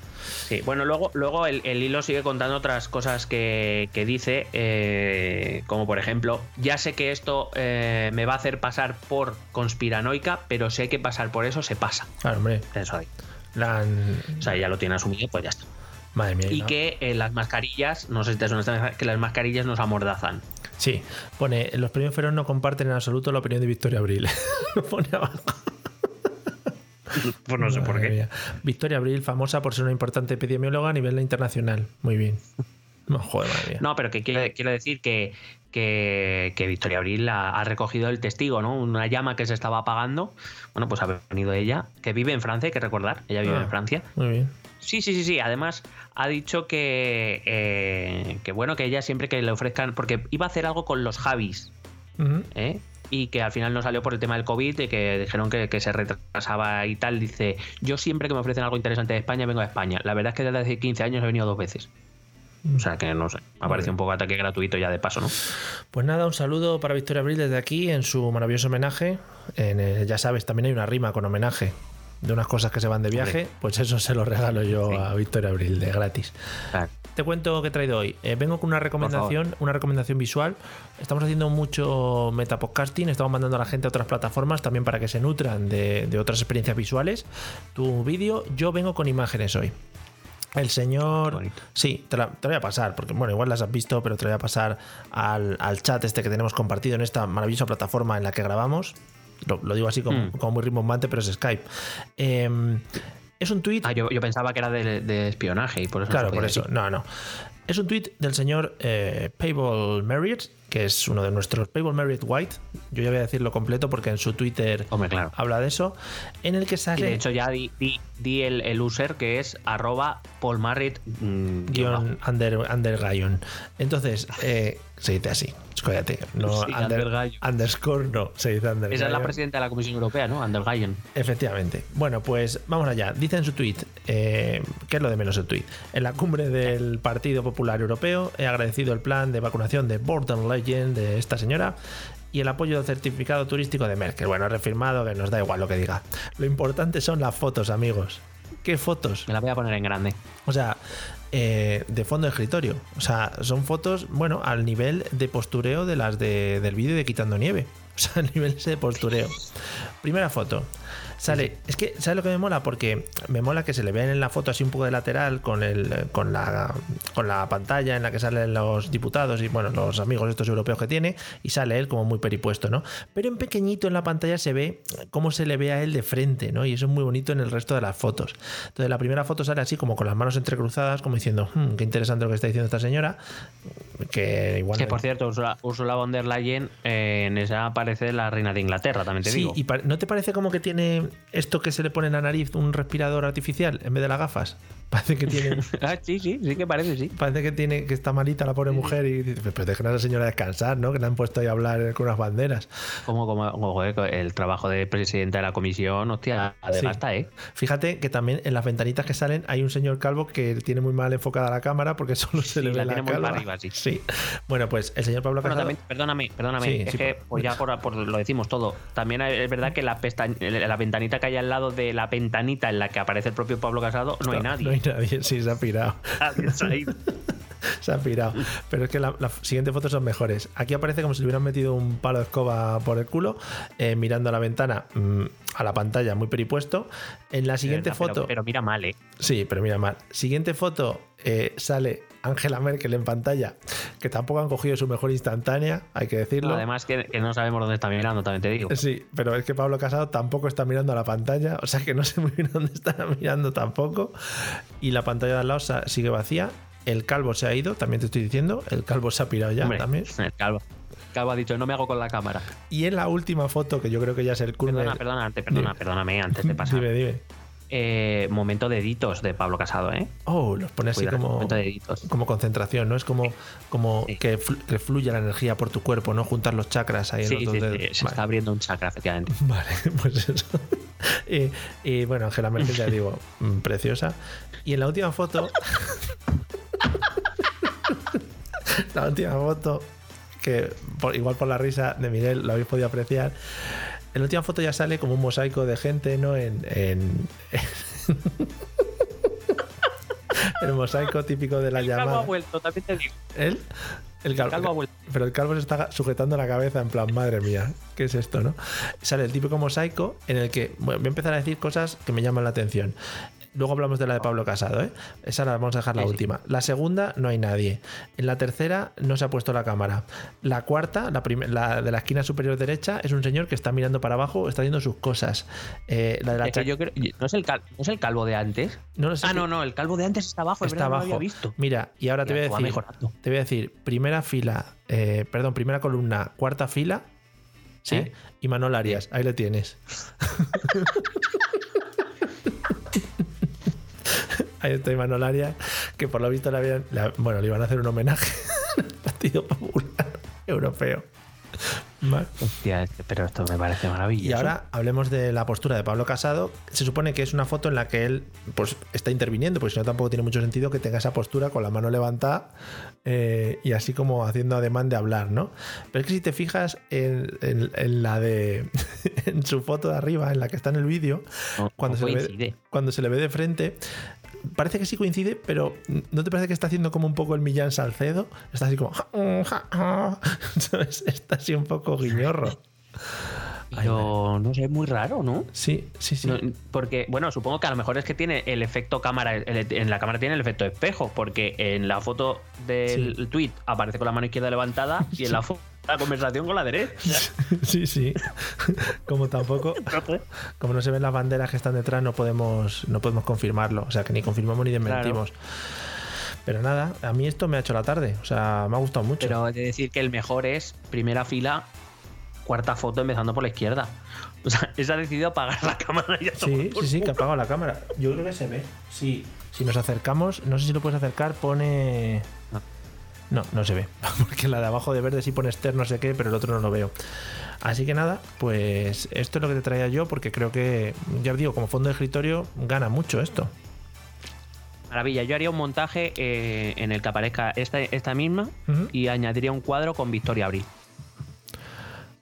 Speaker 2: sí. Bueno, luego, luego el, hilo sigue contando otras cosas que, dice, eh, como por ejemplo, ya sé que esto eh, me va a hacer pasar por conspiranoica, pero sé que pasar por eso se pasa.
Speaker 1: Claro, hombre.
Speaker 2: Eso ahí. O sea, ya lo tiene asumido, pues ya está.
Speaker 1: Madre mía.
Speaker 2: Y que eh, las mascarillas, no sé si te suena que las mascarillas nos amordazan.
Speaker 1: Sí, pone, los premios Feroz no comparten en absoluto la opinión de Victoria Abril. pone abajo.
Speaker 2: pues no sé por qué.
Speaker 1: Victoria Abril, famosa por ser una importante epidemióloga a nivel internacional. Muy bien. No, joder, madre
Speaker 2: No, pero que quiero, decir que, que, Victoria Abril ha, recogido el testigo, ¿no? Una llama que se estaba apagando. Bueno, pues ha venido ella, que vive en Francia, hay que recordar. Ella vive en ah, Francia.
Speaker 1: Muy bien.
Speaker 2: Sí, sí, sí, sí. Además, ha dicho que, eh, que bueno, que ella siempre que le ofrezcan. Porque iba a hacer algo con los Javis. ¿eh? Y que al final no salió por el tema del COVID y que dijeron que, que se retrasaba y tal. Dice, yo siempre que me ofrecen algo interesante de España vengo a España. La verdad es que desde hace 15 años he venido dos veces. O sea que no sé, me ha parecido un poco ataque gratuito ya de paso, ¿no?
Speaker 1: Pues nada, un saludo para Victoria Abril desde aquí en su maravilloso homenaje. En el- ya sabes, también hay una rima con homenaje de unas cosas que se van de viaje. Pues eso se lo regalo yo
Speaker 2: Sí.
Speaker 1: a Victoria Abril de gratis.
Speaker 2: Claro.
Speaker 1: Te cuento que he traído hoy. Eh, vengo con una recomendación, una recomendación visual. Estamos haciendo mucho metapodcasting, estamos mandando a la gente a otras plataformas también para que se nutran de, de otras experiencias visuales. Tu vídeo, yo vengo con imágenes hoy. El señor. Sí, te, la- te lo voy a pasar, porque bueno, igual las has visto, pero te lo voy a pasar al, al chat este que tenemos compartido en esta maravillosa plataforma en la que grabamos. Lo, lo digo así como,
Speaker 2: Mm.
Speaker 1: muy rimbombante, pero es Skype. Em, es un tweet
Speaker 2: Ah, yo, yo pensaba que era de, de espionaje y por eso. no
Speaker 1: Claro,
Speaker 2: se
Speaker 1: por eso.
Speaker 2: decir.
Speaker 1: No, no. Es un tweet del señor eh, Payball Marriott, que es uno de nuestros Payball Marriott White. Yo ya voy a decirlo completo porque en su Twitter
Speaker 2: Hombre, claro.
Speaker 1: habla de eso. En el que
Speaker 2: Y
Speaker 1: sale
Speaker 2: de hecho ya di, di- di el, el user que es arroba paulmarrit mm,
Speaker 1: guion under, under guion. Entonces, eh, se dice así. Escóllate. No,
Speaker 2: Sí,
Speaker 1: under- underscore no. Se dice under
Speaker 2: Esa es la presidenta de la Comisión Europea, ¿no? Andergayen.
Speaker 1: Efectivamente. Bueno, pues vamos allá. Dice en su tweet, eh, ¿qué es lo de menos el tweet? En la cumbre del Partido Popular Europeo he agradecido el plan de vacunación de Border De esta señora y el apoyo del certificado turístico de Merkel. Bueno, he refirmado que nos da igual lo que diga. Lo importante son las fotos, amigos. ¿Qué fotos?
Speaker 2: Me la voy a poner en grande.
Speaker 1: O sea, eh, de fondo de escritorio. O sea, son fotos, bueno, al nivel de postureo de las de, del vídeo de Quitando Nieve. O sea, al nivel ese de postureo. Primera foto. Sale, es que, ¿sabes lo que me mola? Porque me mola que se le vean en la foto así un poco de lateral con, el, con, la, con la pantalla en la que salen los diputados y, bueno, los amigos estos europeos que tiene, y sale él como muy peripuesto, ¿no? Pero en pequeñito en la pantalla se ve cómo se le ve a él de frente, ¿no? Y eso es muy bonito en el resto de las fotos. Entonces, la primera foto sale así como con las manos entrecruzadas, como diciendo, "Hmm, qué interesante lo que está diciendo esta señora, que igual...
Speaker 2: Que por cierto, Ursula, Ursula von der Leyen eh, en esa aparece la reina de Inglaterra, también te
Speaker 1: Sí,
Speaker 2: digo.
Speaker 1: y ¿no te parece como que tiene esto que se le pone en la nariz, un respirador artificial, en vez de las gafas? Parece que tiene...
Speaker 2: Ah, sí, sí, sí que parece, sí.
Speaker 1: Parece que tiene que está malita la pobre mujer y dice, pero dejen a la señora descansar, ¿no? Que le han puesto ahí a hablar con unas banderas.
Speaker 2: Como, como, como, el trabajo de presidenta de la comisión, hostia,
Speaker 1: Sí.
Speaker 2: desgasta, ¿eh?
Speaker 1: Fíjate que también en las ventanitas que salen hay un señor calvo que tiene muy mal enfocada la cámara porque solo se
Speaker 2: Sí,
Speaker 1: le ve
Speaker 2: la
Speaker 1: la,
Speaker 2: tiene
Speaker 1: calva.
Speaker 2: para arriba, sí.
Speaker 1: Bueno, pues el señor Pablo
Speaker 2: Bueno,
Speaker 1: Casado...
Speaker 2: también, perdóname, perdóname.
Speaker 1: Sí,
Speaker 2: es
Speaker 1: sí,
Speaker 2: que, pues ya por, por- lo decimos todo. También es verdad que la, pestañ- la ventanita que hay al lado de la ventanita en la que aparece el propio Pablo Casado, no hay nadie.
Speaker 1: No hay nadie, sí, se ha pirado.
Speaker 2: Se ha ido.
Speaker 1: Se ha pirado. Pero es que las la siguientes fotos son mejores. Aquí aparece como si le hubieran metido un palo de escoba por el culo, eh, mirando a la ventana, mm, a la pantalla, muy peripuesto. En la siguiente
Speaker 2: verdad,
Speaker 1: foto.
Speaker 2: Pero, pero mira mal, ¿eh?
Speaker 1: Sí, pero mira mal. Siguiente foto eh, sale Angela Merkel en pantalla, que tampoco han cogido su mejor instantánea, hay que decirlo.
Speaker 2: Además que, que no sabemos dónde está mirando, también te digo.
Speaker 1: Sí, pero es que Pablo Casado tampoco está mirando a la pantalla, o sea que no sé muy bien dónde está mirando tampoco. Y la pantalla de al lado sigue vacía. El calvo se ha ido, también te estoy diciendo. El calvo se ha pirado ya
Speaker 2: Hombre,
Speaker 1: también.
Speaker 2: El calvo. El calvo ha dicho, no me hago con la cámara.
Speaker 1: Y en la última foto, que yo creo que ya es el culmen.
Speaker 2: Perdona, perdona, antes, perdona,
Speaker 1: Dime.
Speaker 2: perdóname, antes de pasar.
Speaker 1: Dime, dime.
Speaker 2: Eh, momento de editos de Pablo Casado, ¿eh?
Speaker 1: Oh, los pone así
Speaker 2: Cuidado,
Speaker 1: como,
Speaker 2: de
Speaker 1: concentración, ¿no? Es como, como
Speaker 2: Sí.
Speaker 1: que, flu- que fluya la energía por tu cuerpo, ¿no? Juntar los chakras ahí en
Speaker 2: Sí,
Speaker 1: los dos
Speaker 2: sí,
Speaker 1: dedos.
Speaker 2: se
Speaker 1: Vale.
Speaker 2: está abriendo un chakra, efectivamente.
Speaker 1: Vale, pues eso. y, y, bueno, Angela Merkel, ya digo, mm, preciosa. Y en la última foto. la última foto, que por- igual por la risa de Miguel lo habéis podido apreciar. En la última foto ya sale como un mosaico de gente, ¿no? En. en- el mosaico típico de la
Speaker 2: El calvo
Speaker 1: llamada.
Speaker 2: ha vuelto, también te digo.
Speaker 1: El calvo,
Speaker 2: calvo ha vuelto.
Speaker 1: Pero el calvo se está sujetando la cabeza en plan, madre mía, ¿qué es esto, no? Sale el típico mosaico en el que bueno, voy a empezar a decir cosas que me llaman la atención. Luego hablamos de la de Pablo Casado, ¿eh? Esa la vamos a dejar la
Speaker 2: Sí,
Speaker 1: última. La segunda, no hay nadie. En la tercera, no se ha puesto la cámara. La cuarta, la, la de la esquina superior derecha, es un señor que está mirando para abajo, está haciendo sus cosas. Eh, la de la
Speaker 2: Es que yo creo, ¿no, es el cal- ¿No es el calvo de antes?
Speaker 1: no lo sé
Speaker 2: Ah, no, no, el calvo de antes está abajo, es
Speaker 1: está
Speaker 2: verdad, no
Speaker 1: abajo.
Speaker 2: lo había visto.
Speaker 1: Mira, y ahora te voy a decir, te voy a decir, primera fila, eh, perdón, primera columna, cuarta fila, ¿sí?
Speaker 2: ¿Eh?
Speaker 1: Y Manuel Arias, ahí le tienes. ahí está Manuel Arias, que por lo visto le habían, le- bueno, le iban a hacer un homenaje al Partido Popular Europeo. Vale.
Speaker 2: Hostia, pero esto me parece maravilloso.
Speaker 1: Y ahora hablemos de la postura de Pablo Casado. Se supone que es una foto en la que él pues, está interviniendo, porque si no tampoco tiene mucho sentido que tenga esa postura con la mano levantada eh, y así como haciendo ademán de hablar, ¿no? Pero es que si te fijas en, en- en la de en su foto de arriba, en la que está en el vídeo,
Speaker 2: No-
Speaker 1: cuando,
Speaker 2: no
Speaker 1: se le ve,
Speaker 2: coincide.
Speaker 1: cuando se le ve de frente, parece que sí coincide, pero ¿no te parece que está haciendo como un poco el Millán Salcedo? Está así como... ¿sabes? Está así un poco guiñorro.
Speaker 2: Pero no sé, es muy raro, ¿no?
Speaker 1: Sí, sí, sí.
Speaker 2: No, Porque, bueno, supongo que a lo mejor es que tiene el efecto cámara, el- en la cámara tiene el efecto espejo, porque en la foto del
Speaker 1: Sí.
Speaker 2: tweet aparece con la mano izquierda levantada y en la foto la conversación con la derecha.
Speaker 1: Sí, sí. Como tampoco, como no se ven las banderas que están detrás, no podemos, no podemos confirmarlo. O sea, que ni confirmamos ni desmentimos. Pero nada, a mí esto me ha hecho la tarde. O sea, me ha gustado mucho.
Speaker 2: Pero he de decir que el mejor es primera fila, cuarta foto empezando por la izquierda. O sea, esa ha decidido apagar la cámara y ya
Speaker 1: sí, sí, sí, que ha apagado la cámara. Yo creo que se ve. Sí. Si nos acercamos, no sé si lo puedes acercar, pone.
Speaker 2: No.
Speaker 1: No, se ve. Porque la de abajo de verde sí pone Esther no sé qué, pero el otro no lo veo. Así que nada, pues esto es lo que te traía yo, porque creo que, ya os digo, como fondo de escritorio gana mucho esto.
Speaker 2: Maravilla, yo haría un montaje eh, en el que aparezca esta, esta misma y añadiría un cuadro con Victoria Abril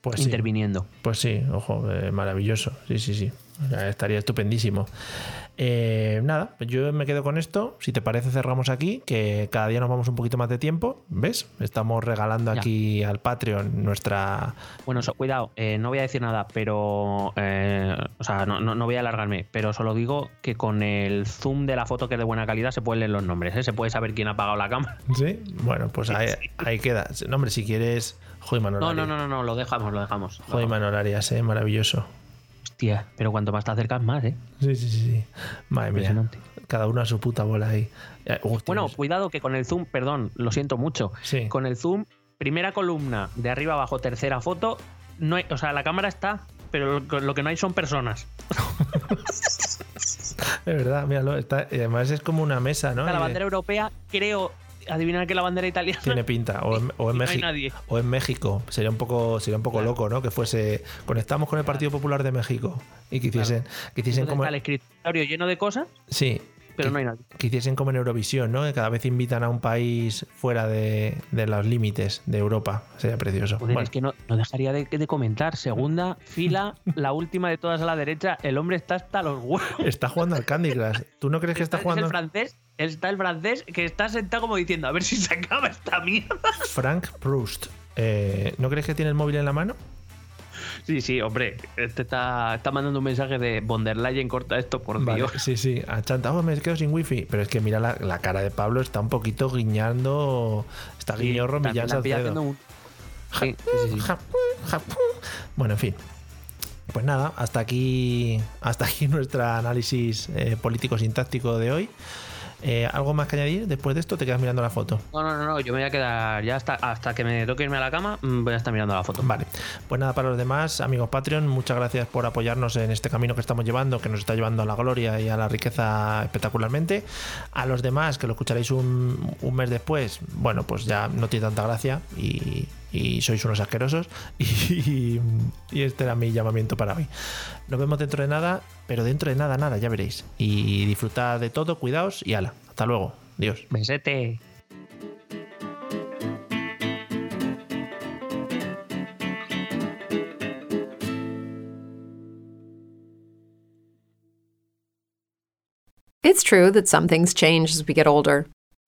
Speaker 1: Pues sí.
Speaker 2: interviniendo.
Speaker 1: Pues sí, ojo, eh, maravilloso. Sí, sí, sí. O sea, estaría estupendísimo. Eh, nada, pues yo me quedo con esto. Si te parece, cerramos aquí, que cada día nos vamos un poquito más de tiempo. ¿Ves? Estamos regalando
Speaker 2: Ya.
Speaker 1: aquí al Patreon nuestra.
Speaker 2: Bueno, so- cuidado, eh, no voy a decir nada, pero. eh, o sea, no, no- no voy a alargarme, pero solo digo que con el zoom de la foto que es de buena calidad se pueden leer los nombres, ¿eh? se puede saber quién ha apagado la cámara.
Speaker 1: ¿Sí? Bueno, pues ahí, ahí queda. No, hombre, si quieres. Joder,
Speaker 2: No,
Speaker 1: Manol
Speaker 2: no,
Speaker 1: Arias.
Speaker 2: no, no, no, lo dejamos, lo dejamos.
Speaker 1: Joder, Manol Arias, eh, maravilloso.
Speaker 2: Hostia, pero cuanto más te acercas, más, ¿eh?
Speaker 1: Sí, sí, sí. sí. Madre mía. Cada uno a su puta bola ahí. Eh, hostia,
Speaker 2: Bueno, cuidado que con el zoom, perdón, lo siento mucho.
Speaker 1: Sí.
Speaker 2: Con el zoom, primera columna, de arriba abajo, tercera foto, no hay, o sea, la cámara está, pero lo, lo que no hay son personas.
Speaker 1: Es verdad, míralo. Está, y además es como una mesa, ¿no?
Speaker 2: Está la bandera europea, creo, adivinar que la bandera italiana.
Speaker 1: Tiene pinta. O en, o en
Speaker 2: no
Speaker 1: México.
Speaker 2: nadie.
Speaker 1: O en México. Sería un poco, sería un poco
Speaker 2: Claro.
Speaker 1: loco, ¿no? Que fuese. Conectamos con el Partido Popular de México. Y que hiciesen. Que hiciesen
Speaker 2: Entonces
Speaker 1: como.
Speaker 2: está el escritorio lleno de cosas,
Speaker 1: Sí.
Speaker 2: pero
Speaker 1: que,
Speaker 2: no hay nadie.
Speaker 1: que hiciesen como en Eurovisión, ¿no? Que cada vez invitan a un país fuera de, de los límites de Europa. Sería precioso.
Speaker 2: Joder,
Speaker 1: Bueno,
Speaker 2: es que no, no dejaría de, de comentar. Segunda fila, la última de todas a la derecha. El hombre está hasta los huevos.
Speaker 1: Está jugando al Candy Crush. ¿Tú no crees que está
Speaker 2: Es
Speaker 1: jugando
Speaker 2: el francés, está el francés que está sentado como diciendo, a ver si se acaba esta mierda.
Speaker 1: Frank Proust? Eh, ¿No crees que tiene el móvil en la mano?
Speaker 2: Sí, sí, hombre, este está, está mandando un mensaje de von der Leyen, corta esto, por
Speaker 1: Vale,
Speaker 2: Dios.
Speaker 1: sí, sí, a chanta, oh, me quedo sin wifi. Pero es que mira la, la cara de Pablo, está un poquito guiñando. Está
Speaker 2: Sí,
Speaker 1: guiñorro Millán Salcedo.
Speaker 2: un- Sí, sí,
Speaker 1: Bueno, en fin. Pues nada, hasta aquí, hasta aquí nuestro análisis eh, político sintáctico de hoy. Eh, ¿Algo más que añadir? Después de esto te quedas mirando la foto.
Speaker 2: No, no, no, no, yo me voy a quedar ya hasta, hasta que me toque irme a la cama, mm, voy a estar mirando la foto.
Speaker 1: Vale, pues nada, para los demás, amigos Patreon, muchas gracias por apoyarnos en este camino que estamos llevando, que nos está llevando a la gloria y a la riqueza espectacularmente. A los demás, que lo escucharéis un, un mes después, bueno, pues ya no tiene tanta gracia y, y sois unos asquerosos. Y, y este era mi llamamiento para hoy. Nos vemos dentro de nada, pero dentro de nada, nada, ya veréis. Y disfrutad de todo, cuidaos y ala. Hasta luego. Dios.
Speaker 2: Besete.
Speaker 6: It's true that some things change as we get older.